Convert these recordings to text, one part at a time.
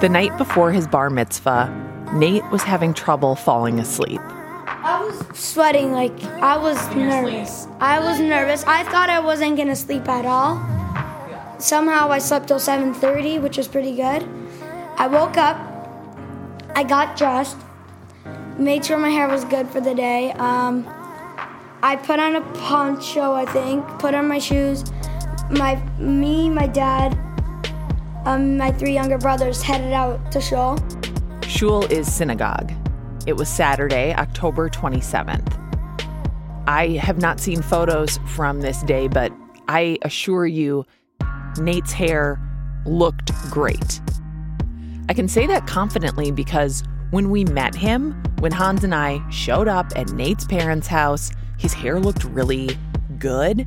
The night before his bar mitzvah, Nate was having trouble falling asleep. I was sweating like I was nervous. I was nervous. I thought I wasn't gonna sleep at all. Somehow I slept till 7:30, which was pretty good. I woke up. I got dressed. Made sure my hair was good for the day. Um, I put on a poncho, I think. Put on my shoes. My me, my dad, um, my three younger brothers headed out to shul. Shul is synagogue. It was Saturday, October 27th. I have not seen photos from this day, but I assure you, Nate's hair looked great. I can say that confidently because when we met him, when Hans and I showed up at Nate's parents' house, his hair looked really good.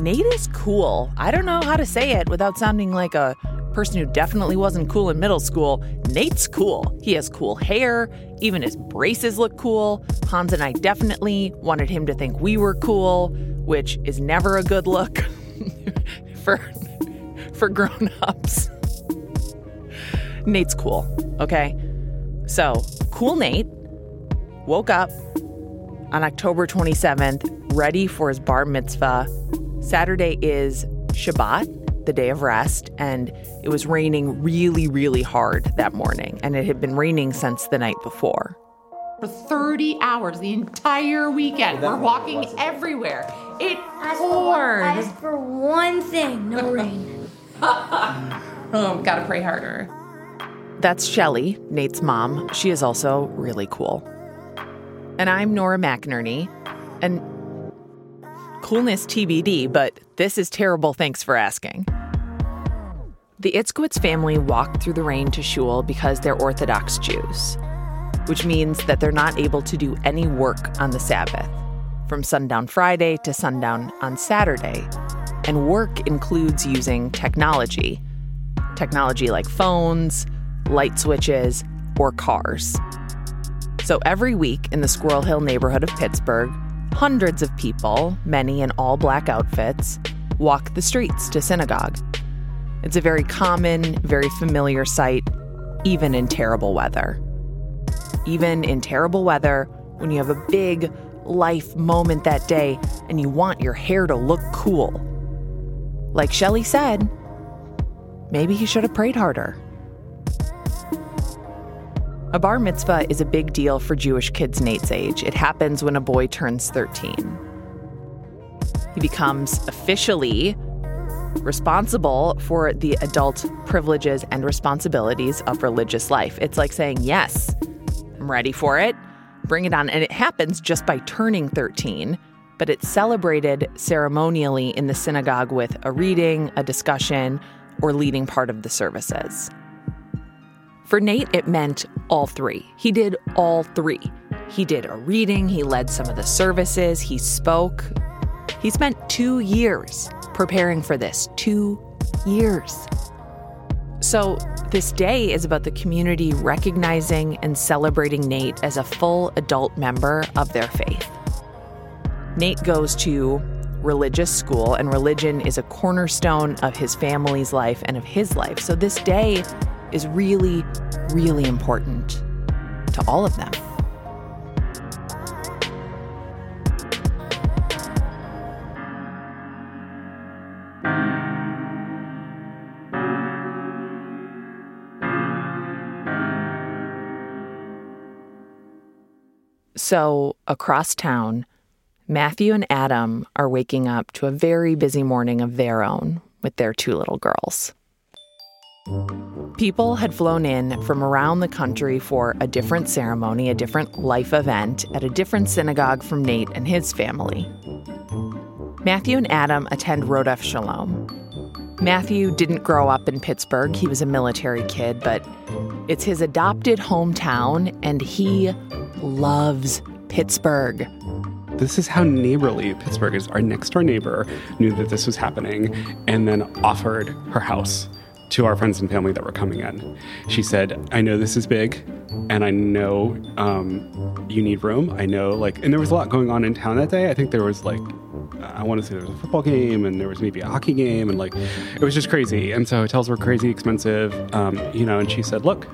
Nate is cool. I don't know how to say it without sounding like a person who definitely wasn't cool in middle school. Nate's cool. He has cool hair. Even his braces look cool. Hans and I definitely wanted him to think we were cool, which is never a good look for for grown-ups. Nate's cool, okay? So, cool Nate woke up on October 27th, ready for his bar mitzvah. Saturday is Shabbat, the day of rest, and it was raining really, really hard that morning, and it had been raining since the night before. For 30 hours, the entire weekend, we're walking everywhere. It Ask for one- poured. ask for one thing, no rain. Oh, gotta pray harder. That's Shelly, Nate's mom. She is also really cool. And I'm Nora McInerney. And coolness TBD, but this is terrible. Thanks for asking. The Itzkowitz family walked through the rain to shul because they're Orthodox Jews, which means that they're not able to do any work on the Sabbath from sundown Friday to sundown on Saturday. And work includes using technology technology like phones, light switches, or cars. So every week in the Squirrel Hill neighborhood of Pittsburgh, hundreds of people, many in all black outfits, walk the streets to synagogue. It's a very common, very familiar sight, even in terrible weather. Even in terrible weather, when you have a big life moment that day and you want your hair to look cool. Like Shelley said, maybe he should have prayed harder. A bar mitzvah is a big deal for Jewish kids Nate's age. It happens when a boy turns 13. He becomes officially responsible for the adult privileges and responsibilities of religious life. It's like saying, Yes, I'm ready for it, bring it on. And it happens just by turning 13, but it's celebrated ceremonially in the synagogue with a reading, a discussion, or leading part of the services. For Nate, it meant all three. He did all three. He did a reading, he led some of the services, he spoke. He spent two years preparing for this. Two years. So, this day is about the community recognizing and celebrating Nate as a full adult member of their faith. Nate goes to religious school, and religion is a cornerstone of his family's life and of his life. So, this day is really, really important to all of them. So, across town, Matthew and Adam are waking up to a very busy morning of their own with their two little girls. People had flown in from around the country for a different ceremony, a different life event at a different synagogue from Nate and his family. Matthew and Adam attend Rodef Shalom. Matthew didn't grow up in Pittsburgh, he was a military kid, but it's his adopted hometown, and he loves Pittsburgh. This is how neighborly Pittsburgh is. Our next door neighbor knew that this was happening and then offered her house to our friends and family that were coming in. She said, I know this is big and I know um, you need room. I know, like, and there was a lot going on in town that day. I think there was like I want to say there was a football game and there was maybe a hockey game and like it was just crazy. And so hotels were crazy expensive, um, you know. And she said, "Look,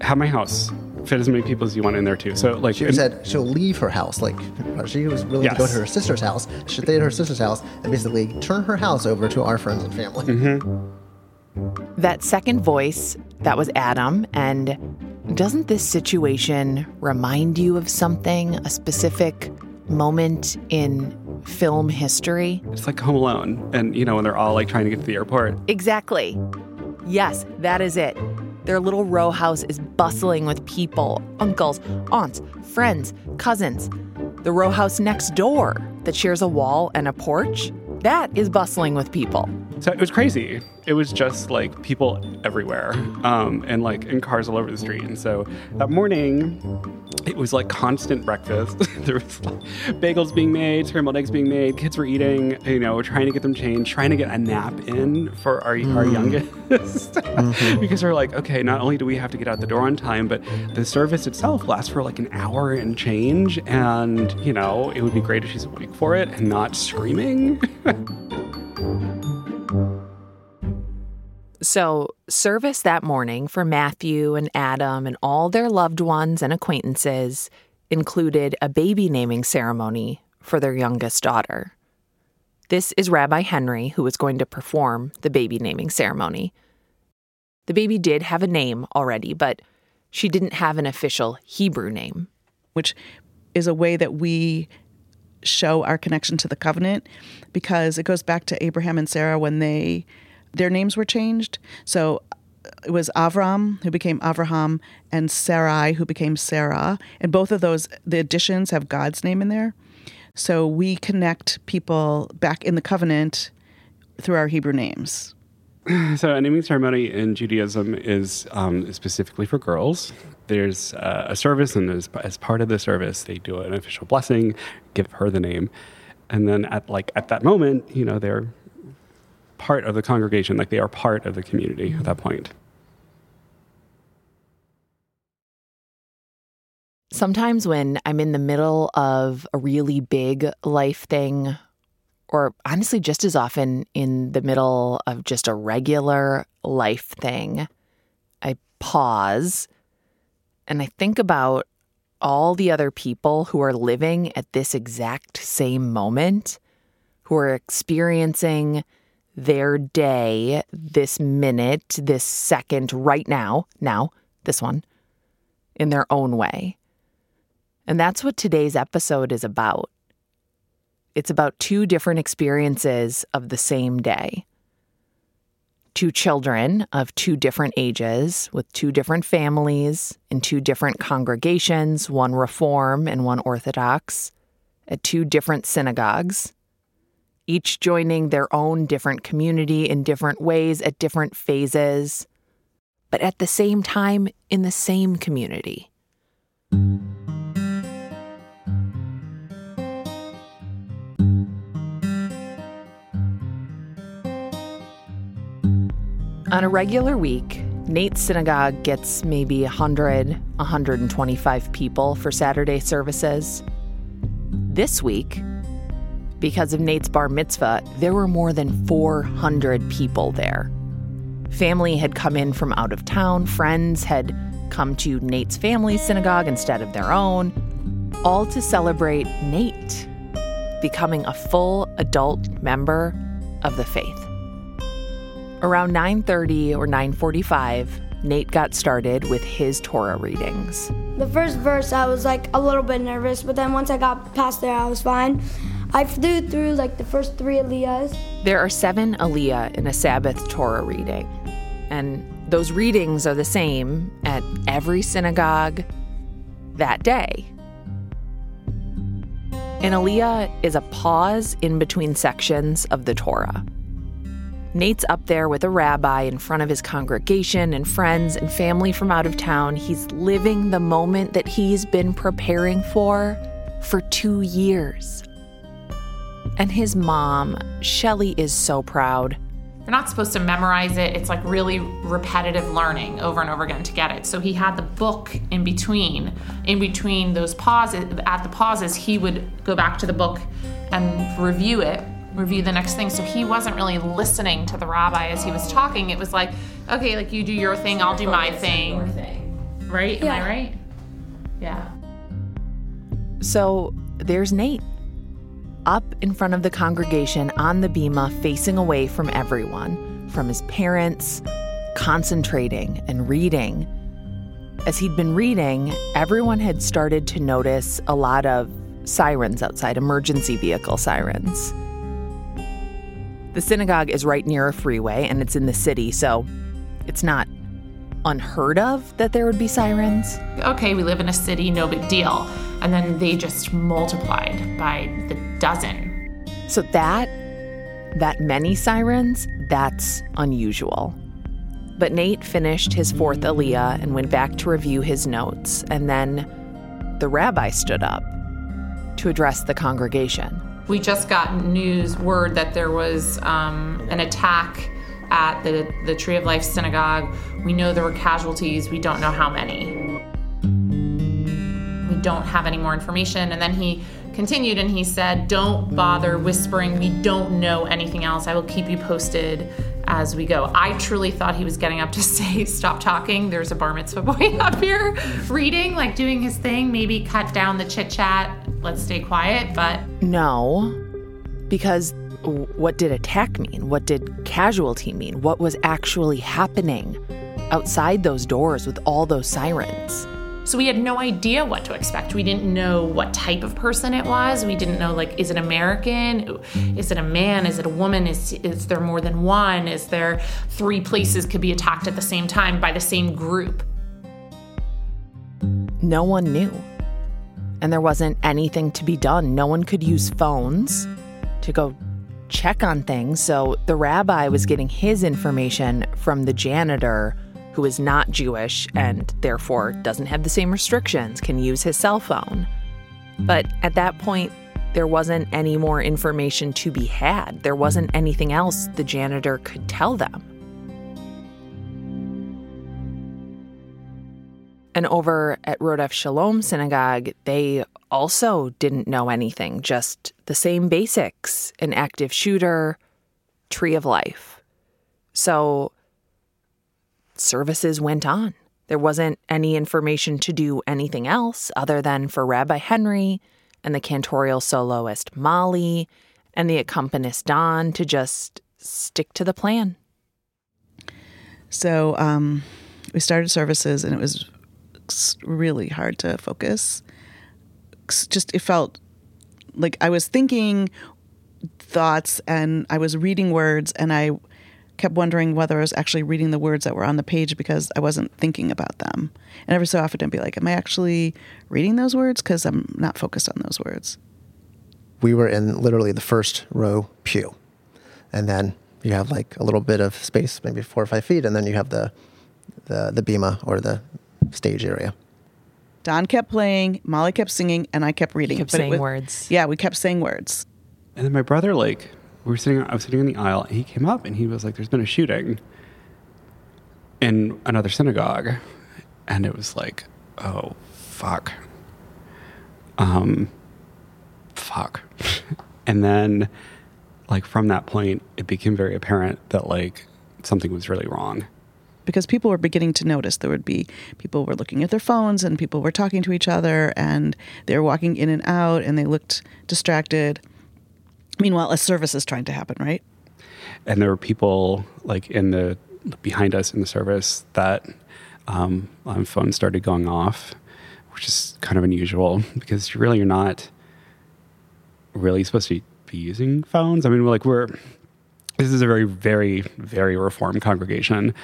have my house." Fit as many people as you want in there too. So like She said she'll leave her house. Like she was willing to go to her sister's house. She stayed at her sister's house and basically turn her house over to our friends and family. Mm-hmm. That second voice, that was Adam. And doesn't this situation remind you of something, a specific moment in film history? it's like Home Alone, and you know when they're all like trying to get to the airport. Exactly. Yes, that is it. Their little row house is bustling with people uncles, aunts, friends, cousins. The row house next door that shares a wall and a porch, that is bustling with people. So it was crazy. It was just like people everywhere, um, and like in cars all over the street. And so that morning, it was like constant breakfast. there was like, bagels being made, scrambled eggs being made. Kids were eating. You know, trying to get them changed, trying to get a nap in for our our youngest, because we're like, okay, not only do we have to get out the door on time, but the service itself lasts for like an hour and change. And you know, it would be great if she's awake for it and not screaming. So, service that morning for Matthew and Adam and all their loved ones and acquaintances included a baby naming ceremony for their youngest daughter. This is Rabbi Henry, who was going to perform the baby naming ceremony. The baby did have a name already, but she didn't have an official Hebrew name. which is a way that we show our connection to the covenant because it goes back to Abraham and Sarah when they their names were changed. So it was Avram who became Avraham and Sarai who became Sarah, and both of those the additions have God's name in there. So we connect people back in the covenant through our Hebrew names. So, a naming ceremony in Judaism is um, specifically for girls. There's uh, a service, and as, as part of the service, they do an official blessing, give her the name, and then at like at that moment, you know, they're part of the congregation, like they are part of the community at that point. Sometimes when I'm in the middle of a really big life thing, or honestly, just as often in the middle of just a regular life thing, I pause and I think about all the other people who are living at this exact same moment, who are experiencing their day, this minute, this second, right now, now, this one, in their own way. And that's what today's episode is about. It's about two different experiences of the same day. Two children of two different ages with two different families in two different congregations, one Reform and one Orthodox, at two different synagogues, each joining their own different community in different ways at different phases, but at the same time in the same community. On a regular week, Nate's synagogue gets maybe 100, 125 people for Saturday services. This week, because of Nate's bar mitzvah, there were more than 400 people there. Family had come in from out of town, friends had come to Nate's family synagogue instead of their own, all to celebrate Nate becoming a full adult member of the faith. Around 9:30 or 9:45, Nate got started with his Torah readings. The first verse, I was like a little bit nervous, but then once I got past there, I was fine. I flew through like the first three aliyahs. There are 7 aliyah in a Sabbath Torah reading, and those readings are the same at every synagogue that day. An aliyah is a pause in between sections of the Torah. Nate's up there with a rabbi in front of his congregation and friends and family from out of town. He's living the moment that he's been preparing for for two years. And his mom, Shelley, is so proud. You're not supposed to memorize it. It's like really repetitive learning over and over again to get it. So he had the book in between. In between those pauses, at the pauses, he would go back to the book and review it, review the next thing. So he wasn't really listening to the rabbi as he was talking. It was like, okay, like you do your thing, I'll do my thing. Right? Am I right? Yeah. So there's Nate. Up in front of the congregation on the bema, facing away from everyone, from his parents, concentrating and reading. As he'd been reading, everyone had started to notice a lot of sirens outside, emergency vehicle sirens. The synagogue is right near a freeway and it's in the city, so it's not unheard of that there would be sirens. okay, we live in a city, no big deal. And then they just multiplied by the dozen. So that that many sirens, that's unusual. But Nate finished his fourth Aliyah and went back to review his notes, and then the rabbi stood up to address the congregation. We just got news, word that there was um, an attack at the, the Tree of Life Synagogue. We know there were casualties, we don't know how many. Don't have any more information. And then he continued and he said, Don't bother whispering. We don't know anything else. I will keep you posted as we go. I truly thought he was getting up to say, Stop talking. There's a bar mitzvah boy up here reading, like doing his thing. Maybe cut down the chit chat. Let's stay quiet. But No, because what did attack mean? What did casualty mean? What was actually happening outside those doors with all those sirens? So we had no idea what to expect. We didn't know what type of person it was. We didn't know like is it American? Is it a man? Is it a woman? Is is there more than one? Is there three places could be attacked at the same time by the same group? no one knew. And there wasn't anything to be done. No one could use phones to go check on things. So the rabbi was getting his information from the janitor, who is not Jewish mm. and therefore doesn't have the same restrictions, can use his cell phone. But at that point, there wasn't any more information to be had. There wasn't anything else the janitor could tell them. And over at Rodef Shalom Synagogue, they also didn't know anything, just the same basics an active shooter, tree of life. So services went on. There wasn't any information to do anything else other than for Rabbi Henry and the cantorial soloist Molly and the accompanist Don to just stick to the plan. So um, we started services, and it was really hard to focus. Just it felt like I was thinking thoughts, and I was reading words, and I kept wondering whether I was actually reading the words that were on the page because I wasn't thinking about them. And every so often, I'd be like, "Am I actually reading those words?" Because I'm not focused on those words. We were in literally the first row pew. And then you have like a little bit of space, maybe four or five feet, and then you have the the, the bima or the stage area. Don kept playing, Molly kept singing, and I kept reading. kept But saying was- words. Yeah, we kept saying words. And then my brother, like, we were sitting, I was sitting in the aisle, and he came up and he was like, "There's been a shooting in another synagogue," and it was like, "Oh, fuck." Um, fuck. and then, like from that point, it became very apparent that like something was really wrong. because people were beginning to notice there would be people were looking at their phones and people were talking to each other and they were walking in and out and they looked distracted. Meanwhile, a service is trying to happen, right? and there were people like in the behind us in the service that um, um, phones started going off, which is kind of unusual because you really you're not really supposed to be using phones. I mean, we're like we're this is a very very very reformed congregation,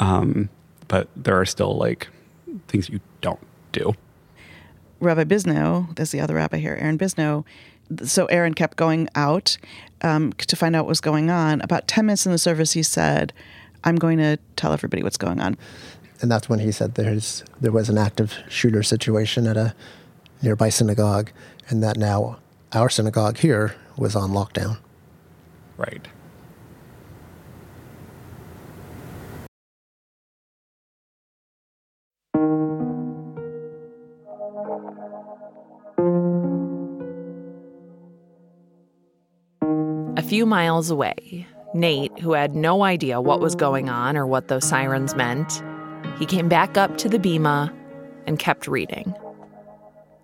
um, but there are still like things you don't do. Rabbi Bisno, there's the other rabbi here, Aaron Bisno. So Aaron kept going out um, to find out what was going on. About 10 minutes in the service, he said, I'm going to tell everybody what's going on. And that's when he said there's there was an active shooter situation at a nearby synagogue, and that now our synagogue here was on lockdown. Right. Few miles away, Nate, who had no idea what was going on or what those sirens meant, he came back up to the bima and kept reading.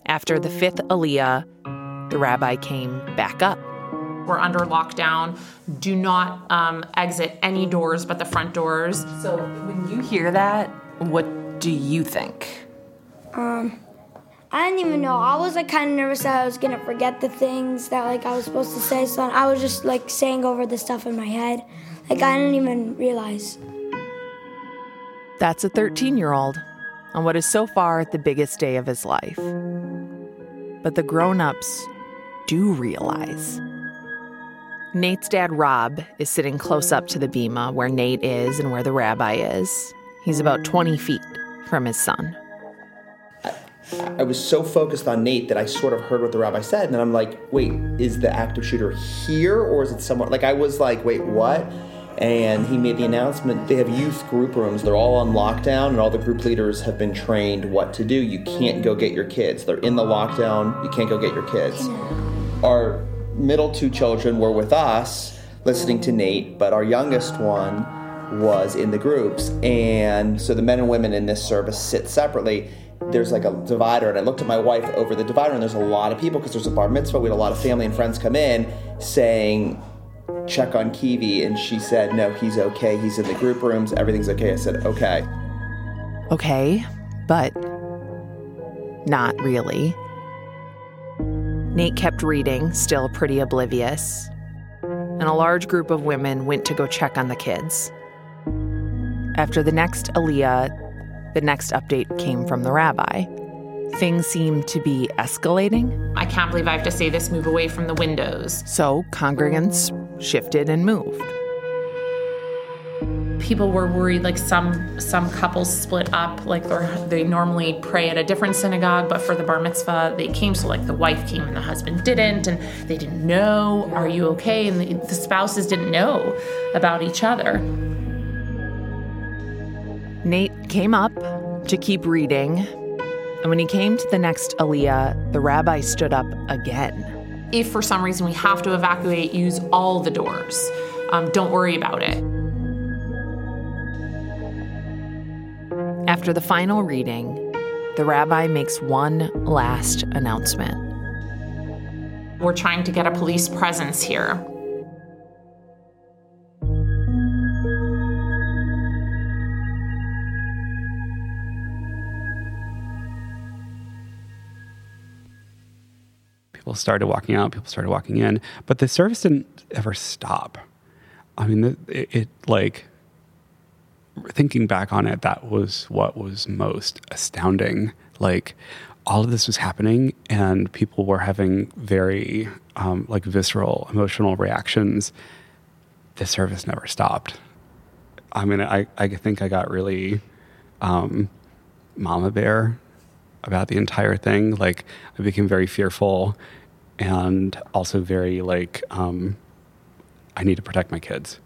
After the fifth aliyah, the rabbi came back up. We're under lockdown. Do not um, exit any doors but the front doors. So when you hear that, what do you think? Um, I didn't even know. I was like kind of nervous that I was gonna forget the things that like I was supposed to say. So I was just like saying over the stuff in my head. Like I didn't even realize. That's a 13 year old on what is so far the biggest day of his life. But the grown ups do realize. Nate's dad, Rob, is sitting close up to the bima where Nate is and where the rabbi is. He's about 20 feet from his son. I was so focused on Nate that I sort of heard what the rabbi said, and I'm like, wait, is the active shooter here or is it somewhere? Like, I was like, wait, what? And he made the announcement they have youth group rooms. They're all on lockdown, and all the group leaders have been trained what to do. You can't go get your kids. They're in the lockdown. You can't go get your kids. Our middle two children were with us listening to Nate, but our youngest one was in the groups. And so the men and women in this service sit separately there's like a divider, and I looked at my wife over the divider, and there's a lot of people because there's a bar mitzvah. We had a lot of family and friends come in saying, check on Kiwi, and she said, no, he's okay. He's in the group rooms. Everything's okay. I said, okay. Okay, but not really. Nate kept reading, still pretty oblivious, and a large group of women went to go check on the kids. After the next Aliyah, the next update came from the rabbi. Things seemed to be escalating. I can't believe I have to say this move away from the windows. So congregants shifted and moved. People were worried like some some couples split up like they normally pray at a different synagogue but for the bar mitzvah they came so like the wife came and the husband didn't and they didn't know are you okay and the, the spouses didn't know about each other. Nate came up to keep reading, and when he came to the next Aliyah, the rabbi stood up again. If for some reason we have to evacuate, use all the doors. Um, don't worry about it. After the final reading, the rabbi makes one last announcement. We're trying to get a police presence here. People started walking out, people started walking in, but the service didn't ever stop. I mean, it, it like thinking back on it, that was what was most astounding. Like all of this was happening, and people were having very um, like visceral emotional reactions. The service never stopped. I mean, I I think I got really um, mama bear about the entire thing. Like I became very fearful and also very like um, I need to protect my kids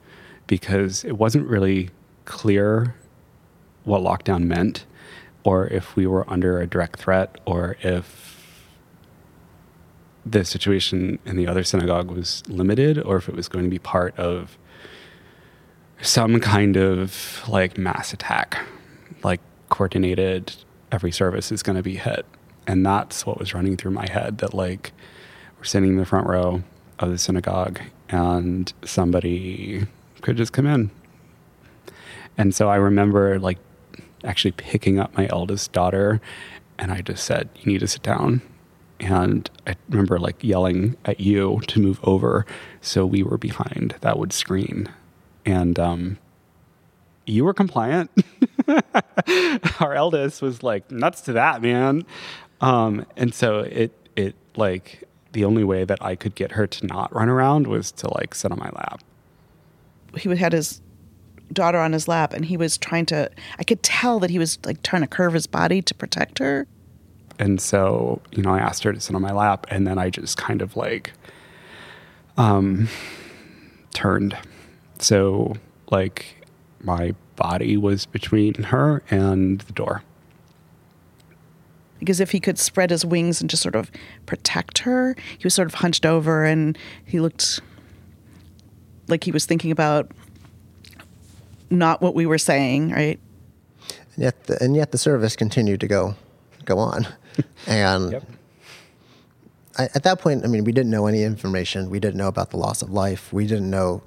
because it wasn't really clear what lockdown meant or if we were under a direct threat or if the situation in the other synagogue was limited or if it was going to be part of some kind of like mass attack like coordinated every service is going to be hit. And that's what was running through my head that, like, we're sitting in the front row of the synagogue and somebody could just come in. And so I remember, like, actually picking up my eldest daughter and I just said, You need to sit down. And I remember, like, yelling at you to move over so we were behind that would screen. And, um, you were compliant. Our eldest was like nuts to that, man. Um, and so it it like the only way that I could get her to not run around was to like sit on my lap. He had his daughter on his lap and he was trying to I could tell that he was like trying to curve his body to protect her. And so, you know, I asked her to sit on my lap and then I just kind of like um turned. So like my body was between her and the door. Because if he could spread his wings and just sort of protect her. He was sort of hunched over and he looked like he was thinking about not what we were saying, right? And yet, the, and yet the service continued to go go on, and Yep. I, at that point, I mean, we didn't know any information. We didn't know about the loss of life. We didn't know,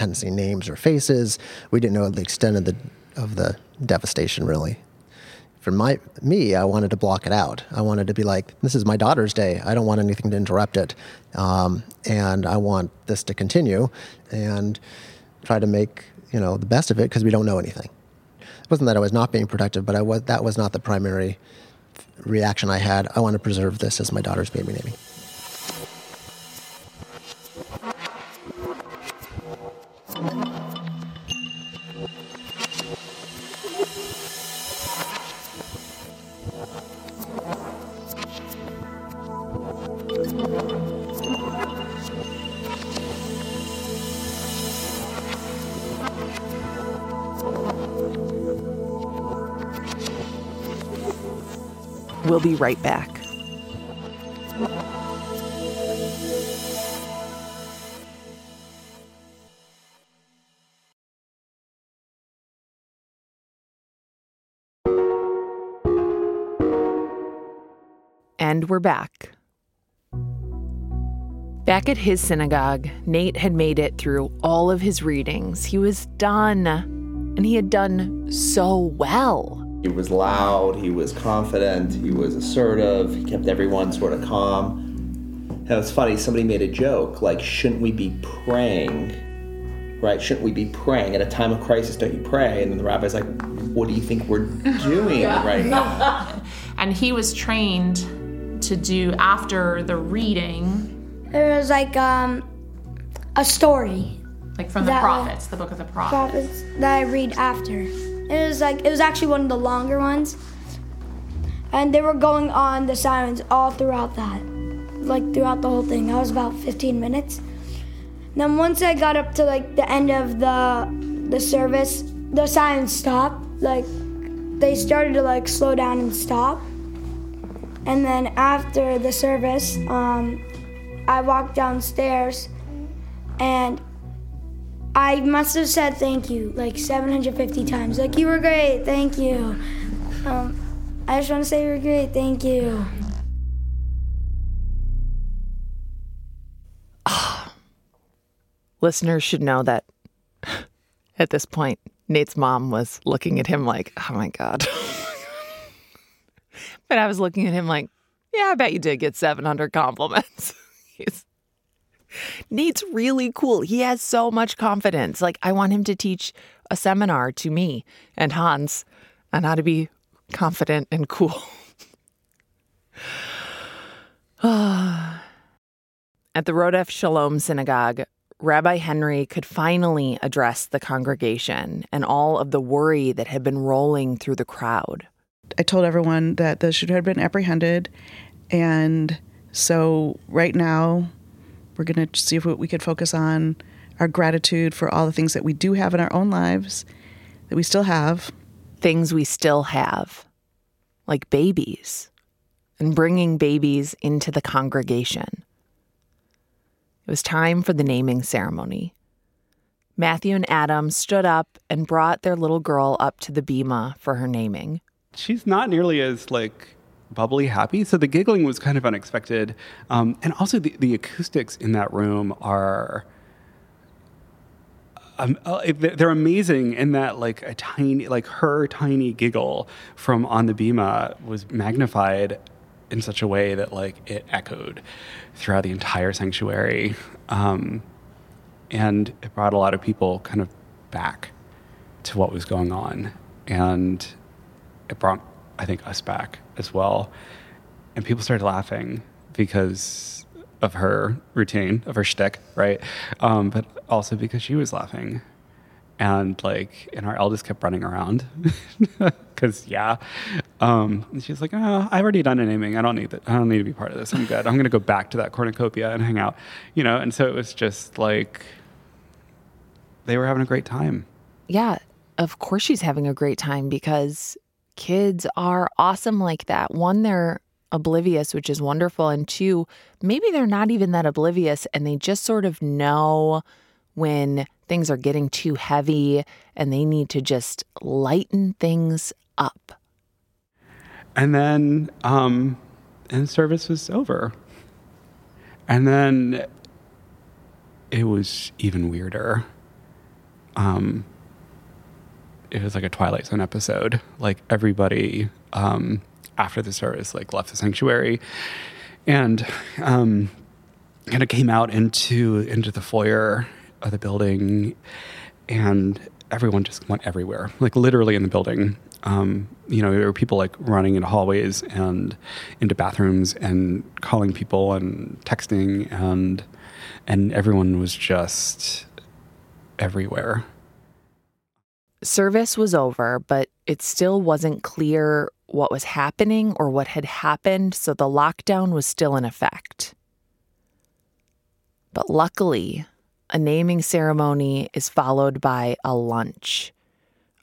hadn't seen names or faces. We didn't know the extent of the of the devastation. Really, for my me, I wanted to block it out. I wanted to be like, this is my daughter's day. I don't want anything to interrupt it, um, and I want this to continue, and try to make you know the best of it because we don't know anything. It wasn't that I was not being protective, but I was that was not the primary reaction I had. I want to preserve this as my daughter's baby naming. We'll be right back. And we're back. Back at his synagogue, Nate had made it through all of his readings. He was done, and he had done so well. He was loud, he was confident, he was assertive, he kept everyone sort of calm. And it's funny, somebody made a joke like, shouldn't we be praying? Right? Shouldn't we be praying? At a time of crisis, don't you pray? And then the rabbi's like, what do you think we're doing right now? And he was trained to do after the reading, It was like um, a story like from the That- prophets, the book of the prophets. prophets that I read after. It was like it was actually one of the longer ones, and they were going on the sirens all throughout that, like throughout the whole thing. That was about 15 minutes. then once I got up to like the end of the the service, the sirens stopped. Like they started to like slow down and stop. And then after the service, um, I walked downstairs, and I must have said thank you like 750 times. Like, you were great, thank you. Um, I just want to say you were great, thank you. listeners should know that at this point, Nate's mom was looking at him like, oh my God. but I was looking at him like, yeah, I bet you did get 700 compliments. He's, Nate's really cool. He has so much confidence. Like, I want him to teach a seminar to me and Hans on how to be confident and cool. At the Rodef Shalom Synagogue, Rabbi Henry could finally address the congregation and all of the worry that had been rolling through the crowd. I told everyone that the shooter had been apprehended, and so right now we're going to see if we could focus on our gratitude for all the things that we do have in our own lives, that we still have. Things we still have, like babies, and bringing babies into the congregation. It was time for the naming ceremony. Matthew and Adam stood up and brought their little girl up to the bema for her naming. she's not nearly as like bubbly happy. So the giggling was kind of unexpected. Um, and also the, the acoustics in that room are um, uh, they're amazing in that like a tiny like her tiny giggle from on the bema was magnified in such a way that like it echoed throughout the entire sanctuary. Um, and it brought a lot of people kind of back to what was going on. And it brought i think us back as well. And people started laughing because of her routine of her shtick, right? Um, but also because she was laughing. And like and our eldest kept running around because yeah. Um, and she was like oh i've already done a naming. I don't need that i don't need to be part of this. I'm good. I'm going to go back to that cornucopia and hang out you know? And so it was just like they were having a great time. Yeah, of course she's having a great time because kids are awesome like that. One, they're oblivious, which is wonderful. And two, maybe they're not even that oblivious and they just sort of know when things are getting too heavy and they need to just lighten things up. And then, um, and service was over. And then it was even weirder. Um, it was like a Twilight Zone episode. Like everybody um, after the service like left the sanctuary, and um, kind of came out into into the foyer of the building, and everyone just went everywhere, like literally in the building. Um, you know, there were people like running into hallways and into bathrooms and calling people and texting and and everyone was just everywhere. Service was over, but it still wasn't clear what was happening or what had happened, so the lockdown was still in effect. But luckily, a naming ceremony is followed by a lunch.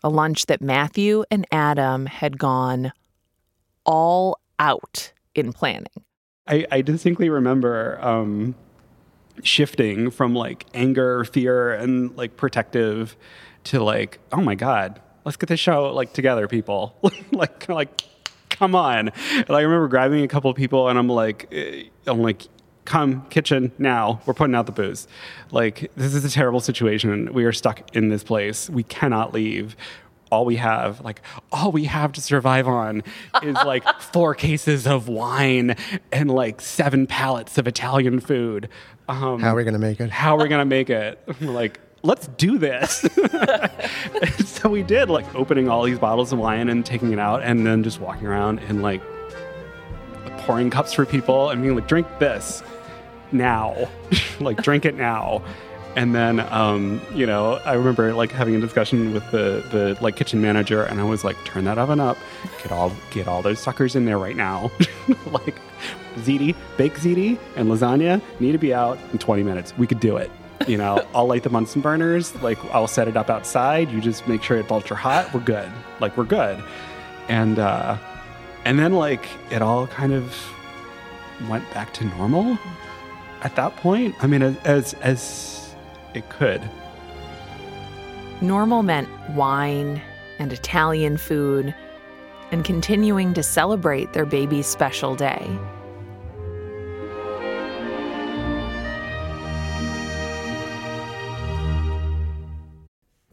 A lunch that Matthew and Adam had gone all out in planning. I, I distinctly remember um, shifting from like anger, fear, and like protective to like, oh my god, let's get this show like together, people. like, like, come on. And I remember grabbing a couple of people, and I'm like, eh, I'm like, come kitchen now. We're putting out the booze. Like, this is a terrible situation. We are stuck in this place. We cannot leave all we have, like all we have to survive on is like four cases of wine and like seven pallets of Italian food. Um, How are we going to make it? how are we gonna make it? Like, let's do this. so we did, like opening all these bottles of wine and taking it out, and then just walking around and like pouring cups for people and being like, drink this now, like drink it now. And then, um, you know, I remember like having a discussion with the the like kitchen manager, and I was like, "Turn that oven up, get all get all those suckers in there right now." like, ziti, baked ziti, and lasagna need to be out in 20 minutes. We could do it. You know, I'll light the Bunsen burners. Like, I'll set it up outside. You just make sure it's ultra hot. We're good. Like, we're good. And uh, and then like it all kind of went back to normal at that point. I mean, as, as it could. Normal meant wine and Italian food and continuing to celebrate their baby's special day.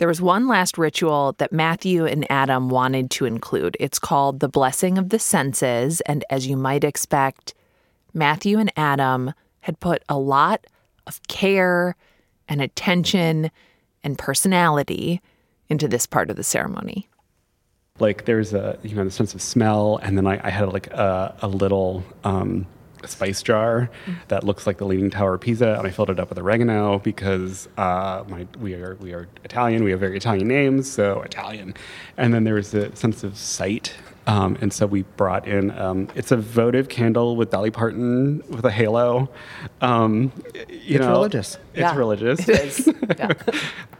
There was one last ritual that Matthew and Adam wanted to include. It's called the Blessing of the Senses. And as you might expect, Matthew and Adam had put a lot of care and attention and personality into this part of the ceremony. Like there's a you know the sense of smell, and then I, I had like a, a little um, spice jar that looks like the Leaning Tower of Pisa, and I filled it up with oregano because uh, my we are we are Italian. We have very Italian names, so Italian. And then there was a sense of sight. Um, and so we brought in um, it's a votive candle with Dolly Parton with a halo. Um, you It's know, religious. It's Yeah, religious. It is. Yeah.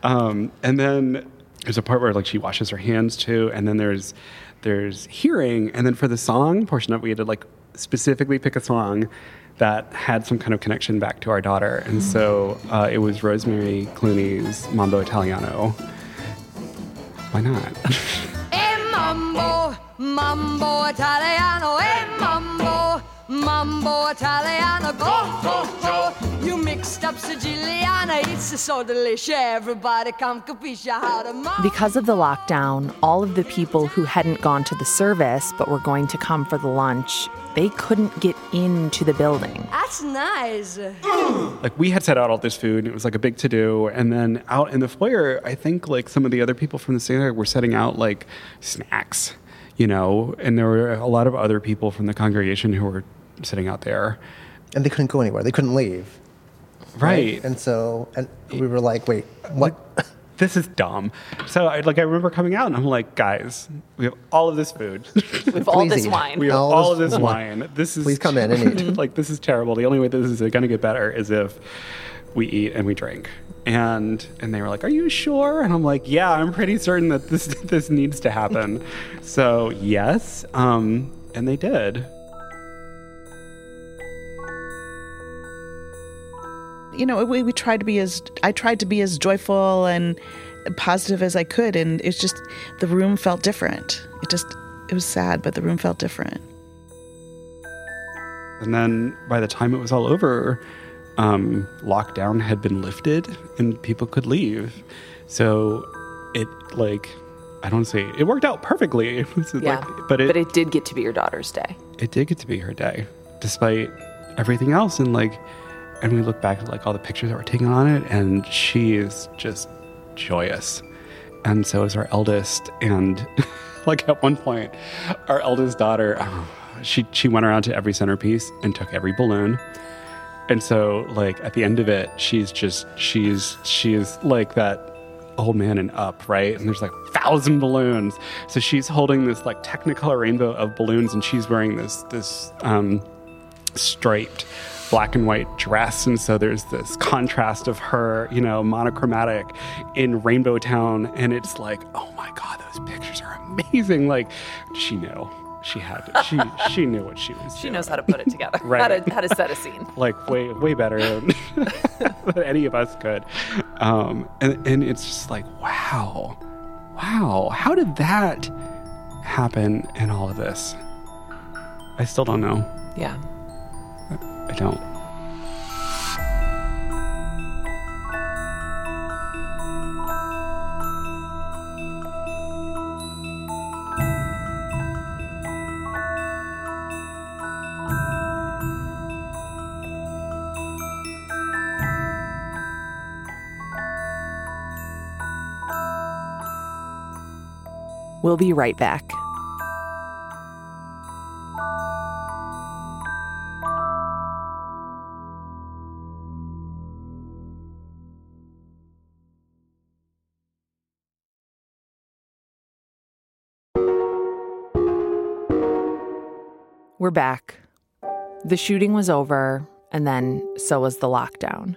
Um, and then there's a part where like she washes her hands too, and then there's there's hearing, and then for the song portion of it, we had to like specifically pick a song that had some kind of connection back to our daughter, and so uh, it was Rosemary Clooney's Mambo Italiano. Why not? E mambo, mambo italiano, e mambo, mambo italiano, go, go, go. You mixed up Siciliana, it's so delicious. Everybody come capisce how to mambo. Because of the lockdown, all of the people who hadn't gone to the service but were going to come for the lunch, they couldn't get into the building. That's nice. like we had set out all this food and it was like a big to do and then out in the foyer i think like some of the other people from the synagogue were setting out like snacks you know and there were a lot of other people from the congregation who were sitting out there And they couldn't go anywhere. They couldn't leave. right And so, and we were like, wait, what? this is dumb so I, like i remember coming out and i'm like guys we have all of this food With all Please this eat. wine. we have All all, this of this wine. wine this is Please come in and eat. like this is terrible the only way this is going to get better is if we eat and we drink. And and they were like, "Are you sure?" And I'm like, "Yeah, I'm pretty certain that this this needs to happen." so yes, um, and they did. you know, we, we tried to be as I tried to be as joyful and positive as I could, and it's just the room felt different. It just it was sad, but the room felt different. And then by the time it was all over, um, lockdown had been lifted and people could leave. So it like I don't say it worked out perfectly. It was Yeah. like, but it, but it did get to be your daughter's day. it did get to be her day, despite everything else. And like, and we look back at like all the pictures that were taken on it, and she is just joyous. And so is our eldest. And like at one point, our eldest daughter, she she went around to every centerpiece and took every balloon. And so like at the end of it, she's just she's she's like that old man and up, right? And there's like thousand balloons. So she's holding this like technicolor rainbow of balloons, and she's wearing this this um, striped black and white dress, and so there's this contrast of her, you know, monochromatic in Rainbow Town, and it's like, oh my god, those pictures are amazing. Like she knew. She had to, she she knew what she was She doing. knows how to put it together, Right. how, to, how to set a scene. like way way better than, than any of us could um and and it's just like wow wow how did that happen in all of this i still don't know Yeah. i don't We'll be right back. We're back. The shooting was over, and then so was the lockdown.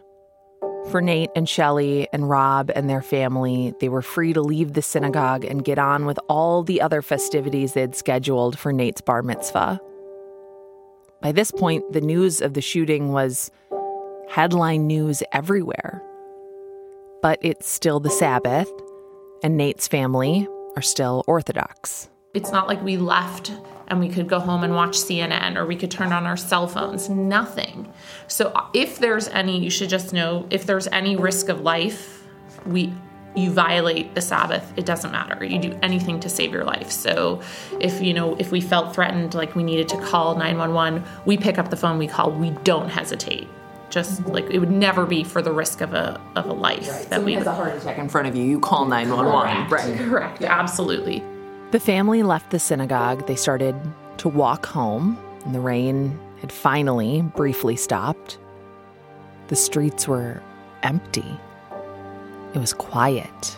For Nate and Shelley and Rob and their family, they were free to leave the synagogue and get on with all the other festivities they'd scheduled for Nate's bar mitzvah. By this point, the news of the shooting was headline news everywhere. But it's still the Sabbath, and Nate's family are still Orthodox. It's not like we left and we could go home and watch CNN or we could turn on our cell phones. Nothing. So if there's any, you should just know if there's any risk of life, we you violate the Sabbath, it doesn't matter. You do anything to save your life. So if you know if we felt threatened, like we needed to call 911, we pick up the phone, we call, we don't hesitate. Just like it would never be for the risk of a of a life that we would. heart attack in front of you, you call 911. Correct. Correct. Absolutely. The family left the synagogue. They started to walk home, and the rain had finally briefly stopped. The streets were empty. It was quiet,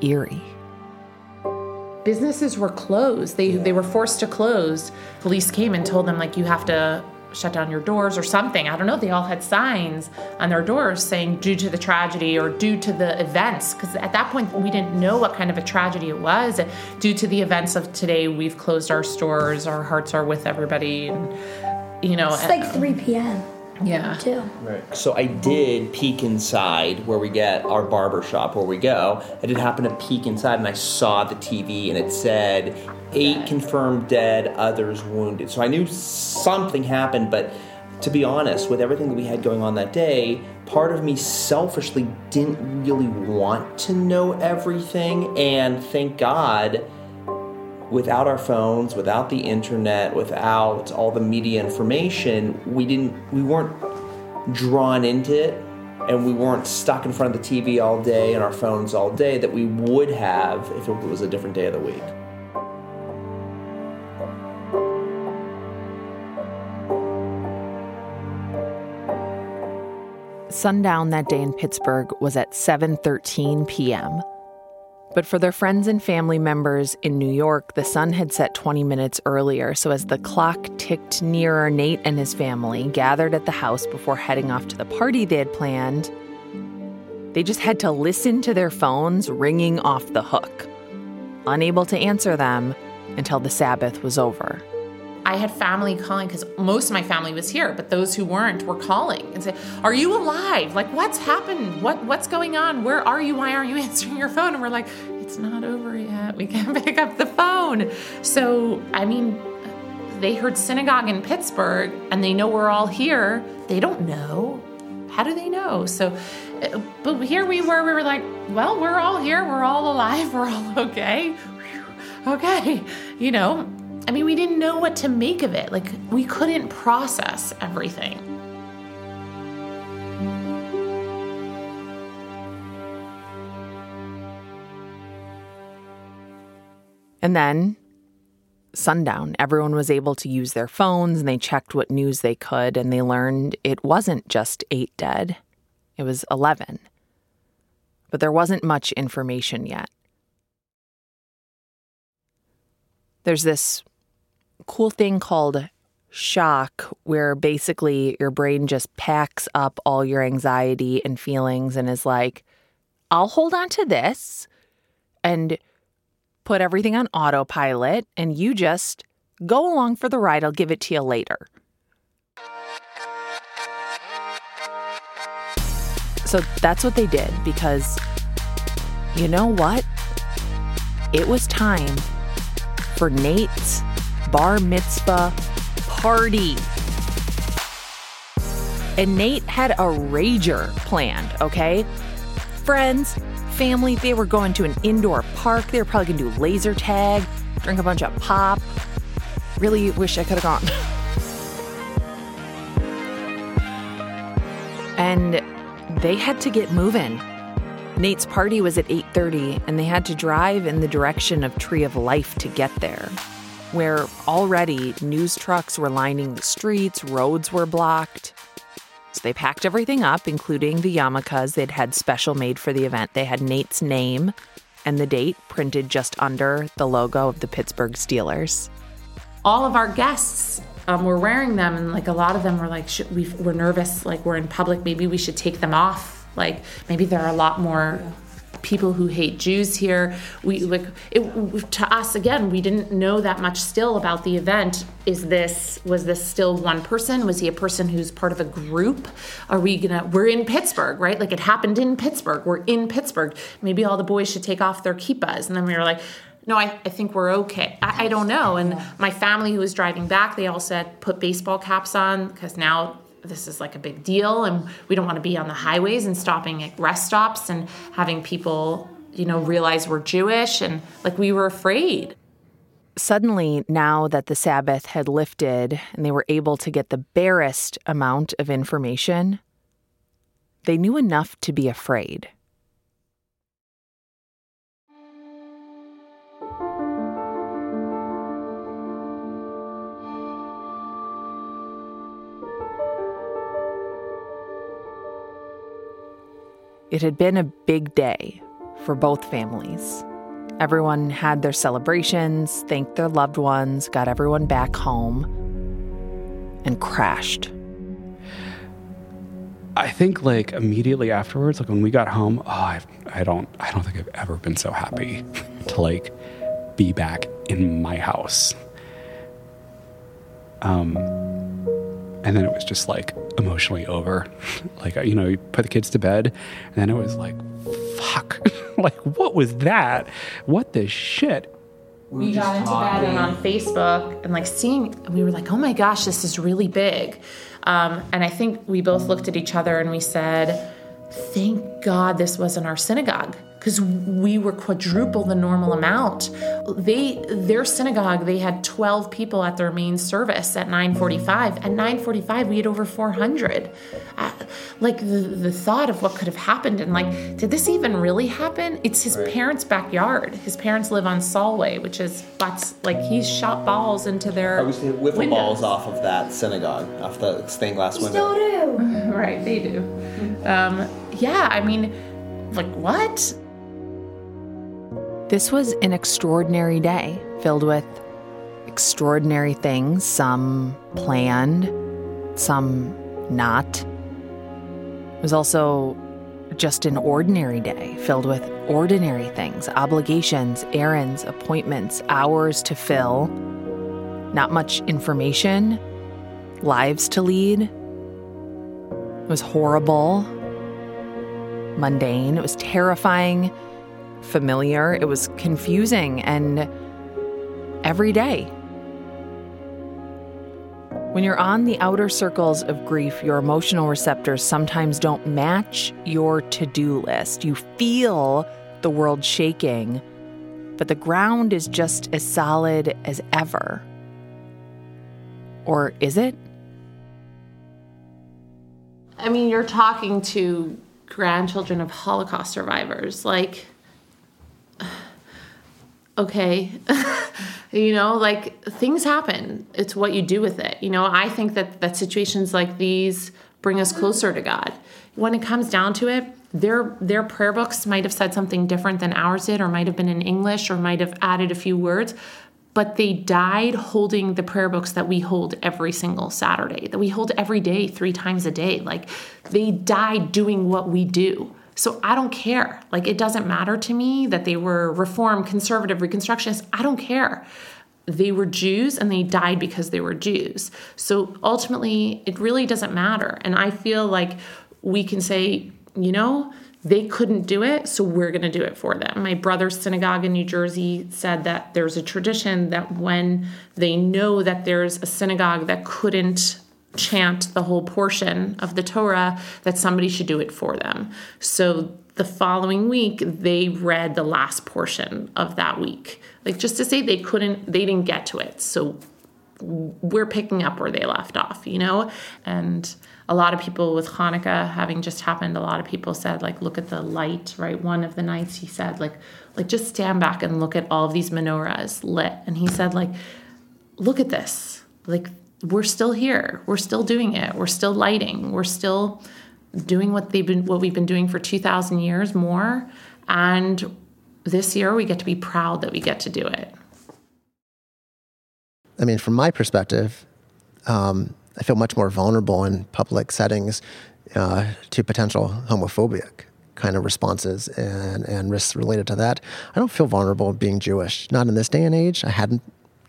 eerie. businesses were closed. They they were forced to close. Police came and told them like you have to shut down your doors or something. I don't know. They all had signs on their doors saying due to the tragedy or due to the events because at that point we didn't know what kind of a tragedy it was. Due to the events of today, we've closed our stores. Our hearts are with everybody and you know It's like uh, 3 p.m. yeah. too. Right. So I did peek inside where we get our barber shop where we go. I did happen to peek inside and I saw the TV and it said eight confirmed dead, others wounded. So I knew something happened, but to be honest, with everything that we had going on that day, part of me selfishly didn't really want to know everything. And thank God without our phones, without the internet, without all the media information, we didn't we weren't drawn into it and we weren't stuck in front of the TV all day and our phones all day that we would have if it was a different day of the week. Sundown that day in Pittsburgh was at 7:13 p.m. But for their friends and family members in New York, the sun had set 20 minutes earlier. So as the clock ticked nearer, Nate and his family gathered at the house before heading off to the party they had planned. They just had to listen to their phones ringing off the hook, unable to answer them until the Sabbath was over. I had family calling because most of my family was here, but those who weren't were calling and say, "Are you alive? Like, what's happened? What what's going on? Where are you? Why aren't you answering your phone?" And we're like, "It's not over yet. We can't pick up the phone." So, I mean, they heard synagogue in Pittsburgh, and they know we're all here. They don't know. How do they know? So, uh, but here we were. We were like, "Well, we're all here. We're all alive. We're all okay." Okay, you know, I mean, we didn't know what to make of it. Like, we couldn't process everything. And then, sundown, everyone was able to use their phones and they checked what news they could, and they learned it wasn't just eight dead, it was 11. But there wasn't much information yet. There's this cool thing called shock where basically your brain just packs up all your anxiety and feelings and is like, I'll hold on to this and put everything on autopilot and you just go along for the ride. I'll give it to you later. So that's what they did because you know what? It was time for Nate's bar mitzvah party. And Nate had a rager planned, okay? Friends, family, they were going to an indoor park. They were probably gonna do laser tag, drink a bunch of pop. Really wish I could have gone. and they had to get moving. Nate's party was at 8:30 and they had to drive in the direction of Tree of Life to get there where already news trucks were lining the streets, roads were blocked. So they packed everything up, including the yarmulkes they'd had special made for the event. They had Nate's name and the date printed just under the logo of the Pittsburgh Steelers. All of our guests um, were wearing them, and like a lot of them were like, we, we're nervous, like we're in public, maybe we should take them off. Like maybe there are a lot more people who hate Jews here. We like it, to us again. We didn't know that much still about the event. Is this was this still one person? Was he a person who's part of a group? Are we gonna? We're in Pittsburgh, right? Like it happened in Pittsburgh. We're in Pittsburgh. Maybe all the boys should take off their kippahs, and then we were like. No, I, I think we're okay. I, I don't know. And my family who was driving back, they all said put baseball caps on because now this is like a big deal and we don't want to be on the highways and stopping at rest stops and having people you know realize we're jewish and like we were afraid. Suddenly now that the sabbath had lifted and they were able to get the barest amount of information they knew enough to be afraid It had been a big day for both families. Everyone had their celebrations, thanked their loved ones, got everyone back home, and crashed. I think like immediately afterwards, like when we got home, oh, I, I don't, I don't think I've ever been so happy to like be back in my house. Um, and then it was just like emotionally over. like, you know, you put the kids to bed, and then it was like, fuck. like, what was that? What the shit? We got into bed and on Facebook and like seeing, we were like, oh my gosh, this is really big. Um, and I think we both looked at each other and we said, thank God this wasn't our synagogue because we were quadruple the normal amount. They their synagogue they had 12 people at their main service at 9:45. At 9:45 we had over 400. Uh, like the, the thought of what could have happened and like did this even really happen? It's his right. parents' backyard. His parents live on Solway, which is that's like he shot balls into their I was wiffle windows. balls off of that synagogue, off the stained glass window. Still do. right, they do. Um, yeah, I mean, like what? This was an extraordinary day filled with extraordinary things, some planned, some not. It was also just an ordinary day filled with ordinary things, obligations, errands, appointments, hours to fill, not much information, lives to lead. It was horrible, mundane, it was terrifying, familiar, it was confusing, and every day. When you're on the outer circles of grief, your emotional receptors sometimes don't match your to do list. You feel the world shaking, but the ground is just as solid as ever. Or is it? I mean, you're talking to grandchildren of Holocaust survivors. Like, okay. you know, like things happen. It's what you do with it. You know, I think that, that situations like these bring us closer to God. When it comes down to it, their their prayer books might have said something different than ours did, or might have been in English, or might have added a few words. But they died holding the prayer books that we hold every single Saturday, that we hold every day, three times a day. Like they died doing what we do. So I don't care. Like it doesn't matter to me that they were reform, conservative, reconstructionists. I don't care. They were Jews and they died because they were Jews. So ultimately, it really doesn't matter. And I feel like we can say, you know, they couldn't do it, so we're going to do it for them. My brother's synagogue in New Jersey said that there's a tradition that when they know that there's a synagogue that couldn't chant the whole portion of the Torah, that somebody should do it for them. So the following week, they read the last portion of that week. Like just to say they couldn't, they didn't get to it. So we're picking up where they left off, you know? And a lot of people with Hanukkah having just happened, a lot of people said, like, look at the light, right? One of the nights he said, like, like just stand back and look at all of these menorahs lit. And he said, like, look at this. Like, we're still here. We're still doing it. We're still lighting. We're still doing what they've been what we've been doing for 2000 years more. And this year we get to be proud that we get to do it. I mean, from my perspective, um, I feel much more vulnerable in public settings uh, to potential homophobic kind of responses and, and risks related to that. I don't feel vulnerable being Jewish. Not in this day and age. I hadn't.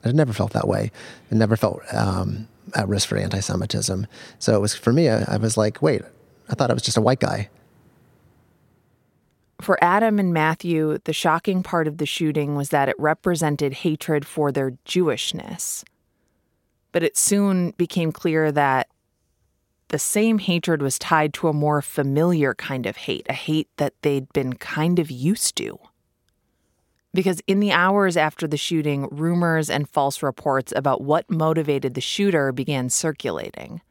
I never felt that way. I never felt um, at risk for anti-Semitism. So it was for me. I, I was like, wait. I thought I was just a white guy. For Adam and Matthew, the shocking part of the shooting was that it represented hatred for their Jewishness. But it soon became clear that the same hatred was tied to a more familiar kind of hate, a hate that they'd been kind of used to. Because in the hours after the shooting, rumors and false reports about what motivated the shooter began circulating.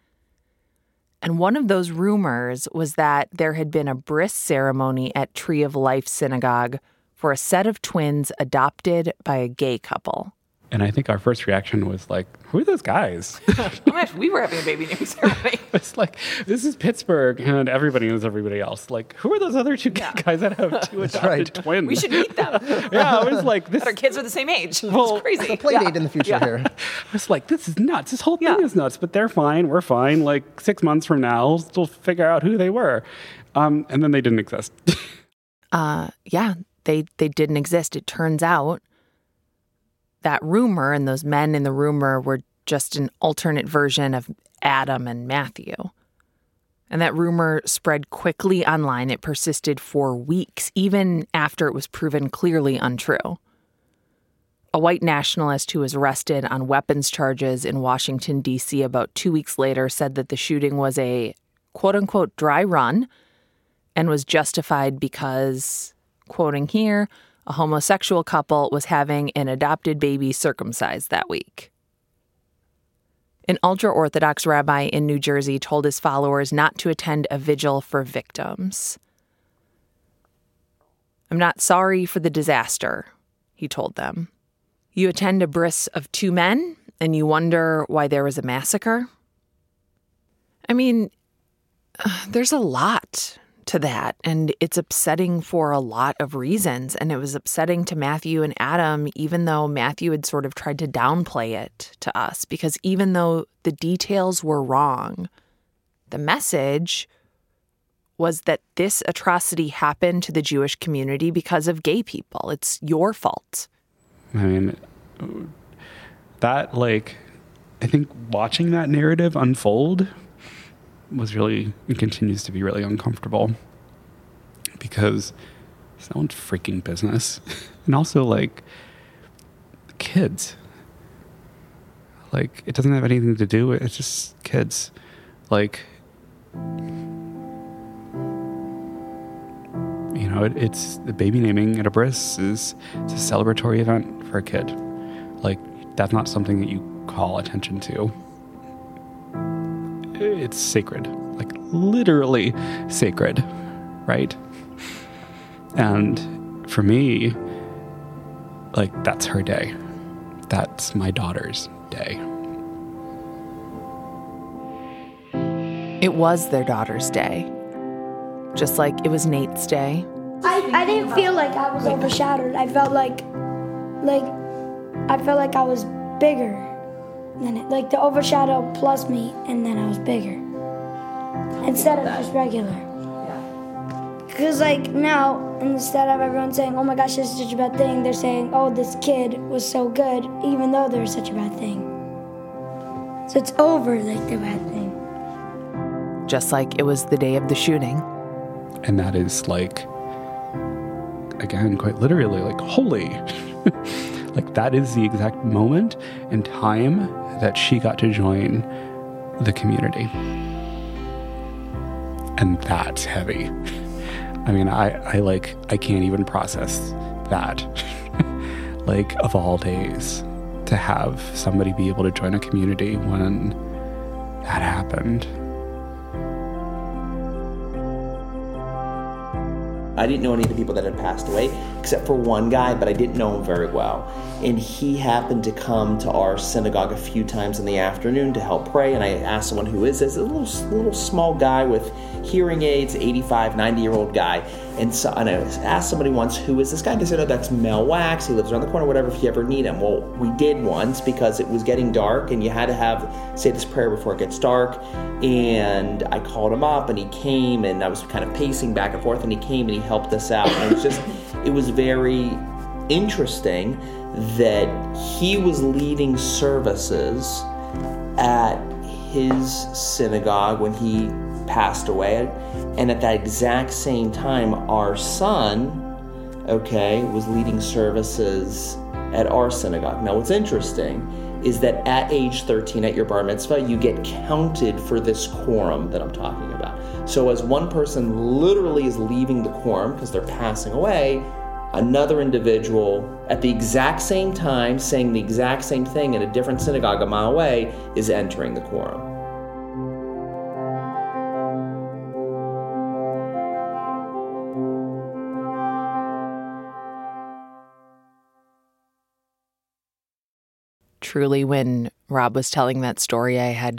And one of those rumors was that there had been a bris ceremony at Tree of Life Synagogue for a set of twins adopted by a gay couple. And I think our first reaction was like, who are those guys? oh my gosh, we were having a baby naming ceremony. it's like, this is Pittsburgh, and everybody knows everybody else. Like, who are those other two yeah. guys that have two adopted right. twins? We should meet them. yeah, I was like, this. our kids are the same age. Well, it's crazy. A play yeah. date in the future yeah. here. I was like, this is nuts. This whole thing is nuts, but they're fine. We're fine. Like, six months from now, we'll still figure out who they were. Um, and then they didn't exist. uh, yeah, they, they didn't exist. It turns out that rumor and those men in the rumor were just an alternate version of Adam and Matthew. And that rumor spread quickly online. It persisted for weeks, even after it was proven clearly untrue. A white nationalist who was arrested on weapons charges in Washington, D.C., about two weeks later said that the shooting was a quote unquote dry run and was justified because, quoting here, a homosexual couple was having an adopted baby circumcised that week. An ultra Orthodox rabbi in New Jersey told his followers not to attend a vigil for victims. I'm not sorry for the disaster, he told them. You attend a bris of two men and you wonder why there was a massacre? I mean, there's a lot to that. And it's upsetting for a lot of reasons. And it was upsetting to Matthew and Adam, even though Matthew had sort of tried to downplay it to us, because even though the details were wrong, the message was that this atrocity happened to the Jewish community because of gay people. It's your fault. I mean, that, like, I think watching that narrative unfold was really, and continues to be really uncomfortable because it's no one's freaking business. and also, like, kids. Like, it doesn't have anything to do with it's just kids. Like, you know, it, it's the baby naming at a bris is it's a celebratory event for a kid. Like, that's not something that you call attention to. It's sacred, like literally sacred, right? And for me, like, that's her day. That's my daughter's day. It was their daughter's day, just like it was Nate's day. I, I didn't feel like I was overshadowed. I felt like, like, I felt like I was bigger than it. Like the overshadow plus me, and then I was bigger instead of just regular. Because like now, instead of everyone saying, "Oh my gosh, this is such a bad thing," they're saying, "Oh, this kid was so good," even though there was such a bad thing. So it's over, like the bad thing. Just like it was the day of the shooting. And that is like, again, quite literally, like, holy. like, that is the exact moment and time that she got to join the community. And that's heavy. I mean, I, I like, I can't even process that. like, of all days, to have somebody be able to join a community when that happened. I didn't know any of the people that had passed away, except for one guy, but I didn't know him very well. And he happened to come to our synagogue a few times in the afternoon to help pray. And I asked someone, Who is this? A little, little small guy with hearing aids, 85, 90 year old guy. And, so, and I asked somebody once, Who is this guy? They said, Oh, that's Mel Wax. He lives around the corner, whatever, if you ever need him. Well, we did once because it was getting dark and you had to have, say this prayer before it gets dark. And I called him up and he came and I was kind of pacing back and forth and he came and he helped us out. And it was just, it was very interesting that he was leading services at his synagogue when he passed away. And at that exact same time, our son, okay, was leading services at our synagogue. Now, what's interesting is that at age 13, at your bar mitzvah, you get counted for this quorum that I'm talking about. So, as one person literally is leaving the quorum because they're passing away, another individual at the exact same time saying the exact same thing in a different synagogue a mile away is entering the quorum. Truly, when Rob was telling that story, I had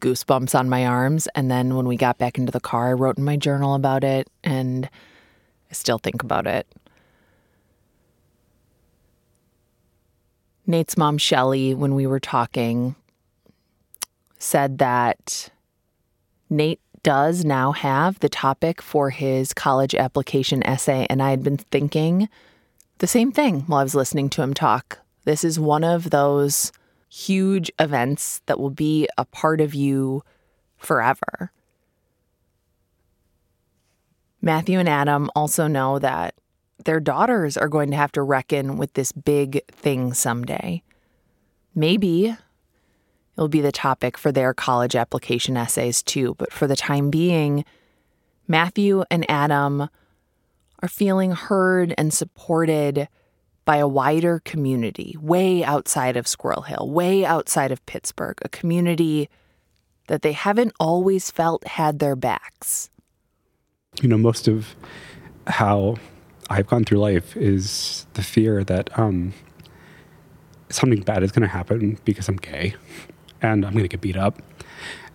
goosebumps on my arms. And then when we got back into the car, I wrote in my journal about it, and I still think about it. Nate's mom, Shelly, when we were talking, said that Nate does now have the topic for his college application essay. And I had been thinking the same thing while I was listening to him talk. This is one of those huge events that will be a part of you forever. Matthew and Adam also know that their daughters are going to have to reckon with this big thing someday. Maybe it'll be the topic for their college application essays too, but for the time being, Matthew and Adam are feeling heard and supported by a wider community way outside of Squirrel Hill, way outside of Pittsburgh, a community that they haven't always felt had their backs. You know, most of how I've gone through life is the fear that um, something bad is going to happen because I'm gay and I'm going to get beat up.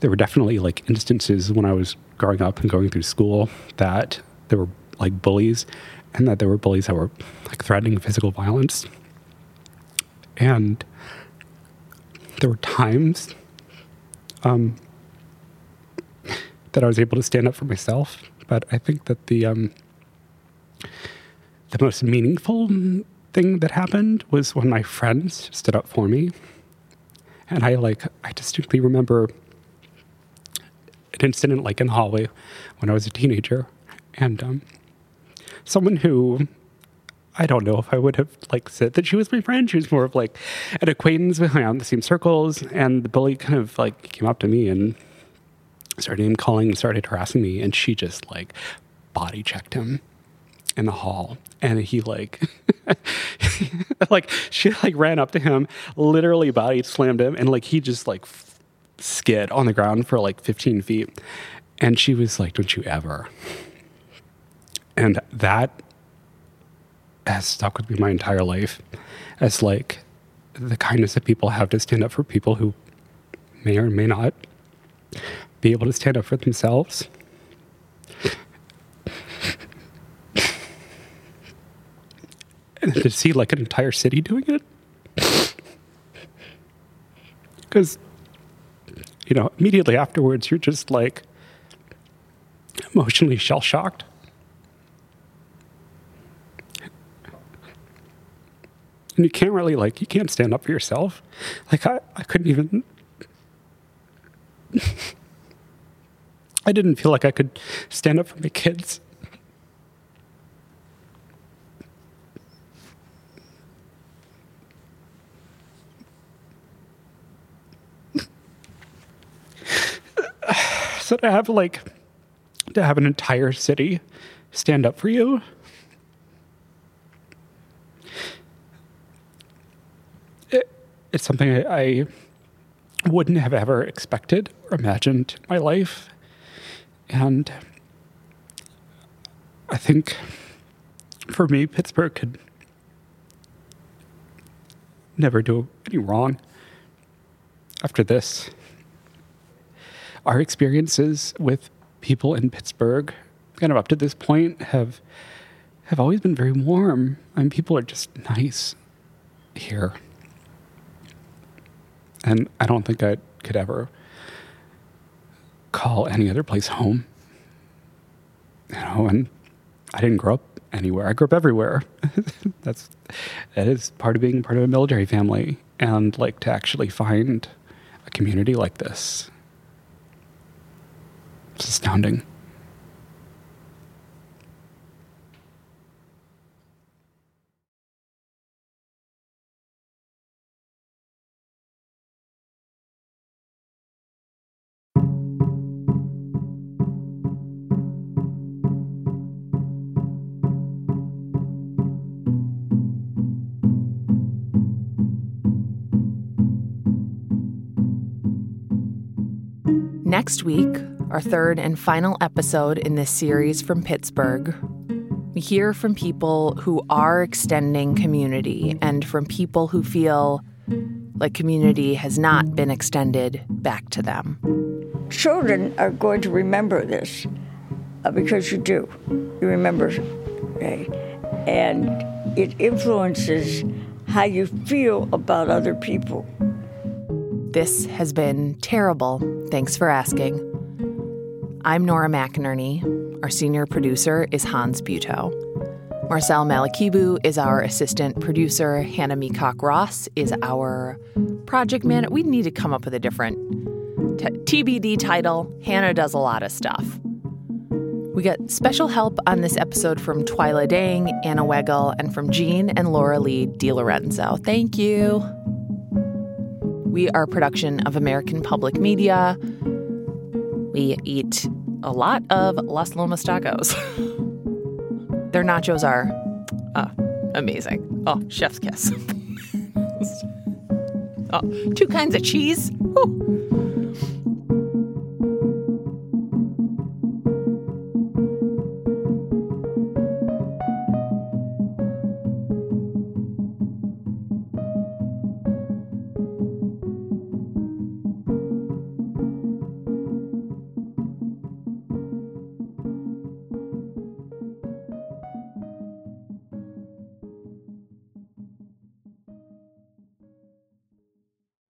there were definitely like instances when I was growing up and going through school that there were like bullies and that there were bullies that were like threatening physical violence. And there were times um, that I was able to stand up for myself. But I think that the um, the most meaningful thing that happened was when my friends stood up for me. And I like I distinctly remember an incident like in the hallway when I was a teenager, and um, someone who I don't know if I would have like said that she was my friend. She was more of like an acquaintance around the same circles, and the bully kind of like came up to me and started name calling, and started harassing me, and she just like body checked him in the hall, and he like like she like ran up to him, literally body slammed him, and like he just like skid on the ground for like 15 feet, and she was like, "Don't you ever." And that has stuck with me my entire life as like the kindness that people have to stand up for people who may or may not be able to stand up for themselves. and to see like an entire city doing it. Because, you know, immediately afterwards, you're just like emotionally shell shocked. And you can't really like you can't stand up for yourself. Like i, I couldn't even i didn't feel like i could stand up for my kids. So to have like to have an entire city stand up for you it's something I, I wouldn't have ever expected or imagined in my life. And I think for me, Pittsburgh could never do any wrong after this. Our experiences with people in Pittsburgh, kind of up to this point, have have always been very warm. I mean, people are just nice here. And I don't think I could ever call any other place home. You know, and I didn't grow up anywhere. I grew up everywhere. That's that is part of being part of a military family. And like to actually find a community like this. It's astounding. Next week, our third and final episode in this series from Pittsburgh, we hear from people who are extending community and from people who feel like community has not been extended back to them. Children are going to remember this uh, because you do. You remember, okay? and it influences how you feel about other people. This has been terrible. Thanks for asking. I'm Nora McInerney. Our senior producer is Hans Buetow. Marcel Malekebu is our assistant producer. Hannah Meacock Ross is our project manager. We need to come up with a different t- TBD title. Hannah does a lot of stuff. We got special help on this episode from Twyla Dang, Anna Weigel, and from Jean and Laura Lee DiLorenzo. Thank you. We are a production of American Public Media. We eat a lot of Las Lomas tacos. Their nachos are uh, amazing. Oh, chef's kiss. oh, two kinds of cheese. Ooh.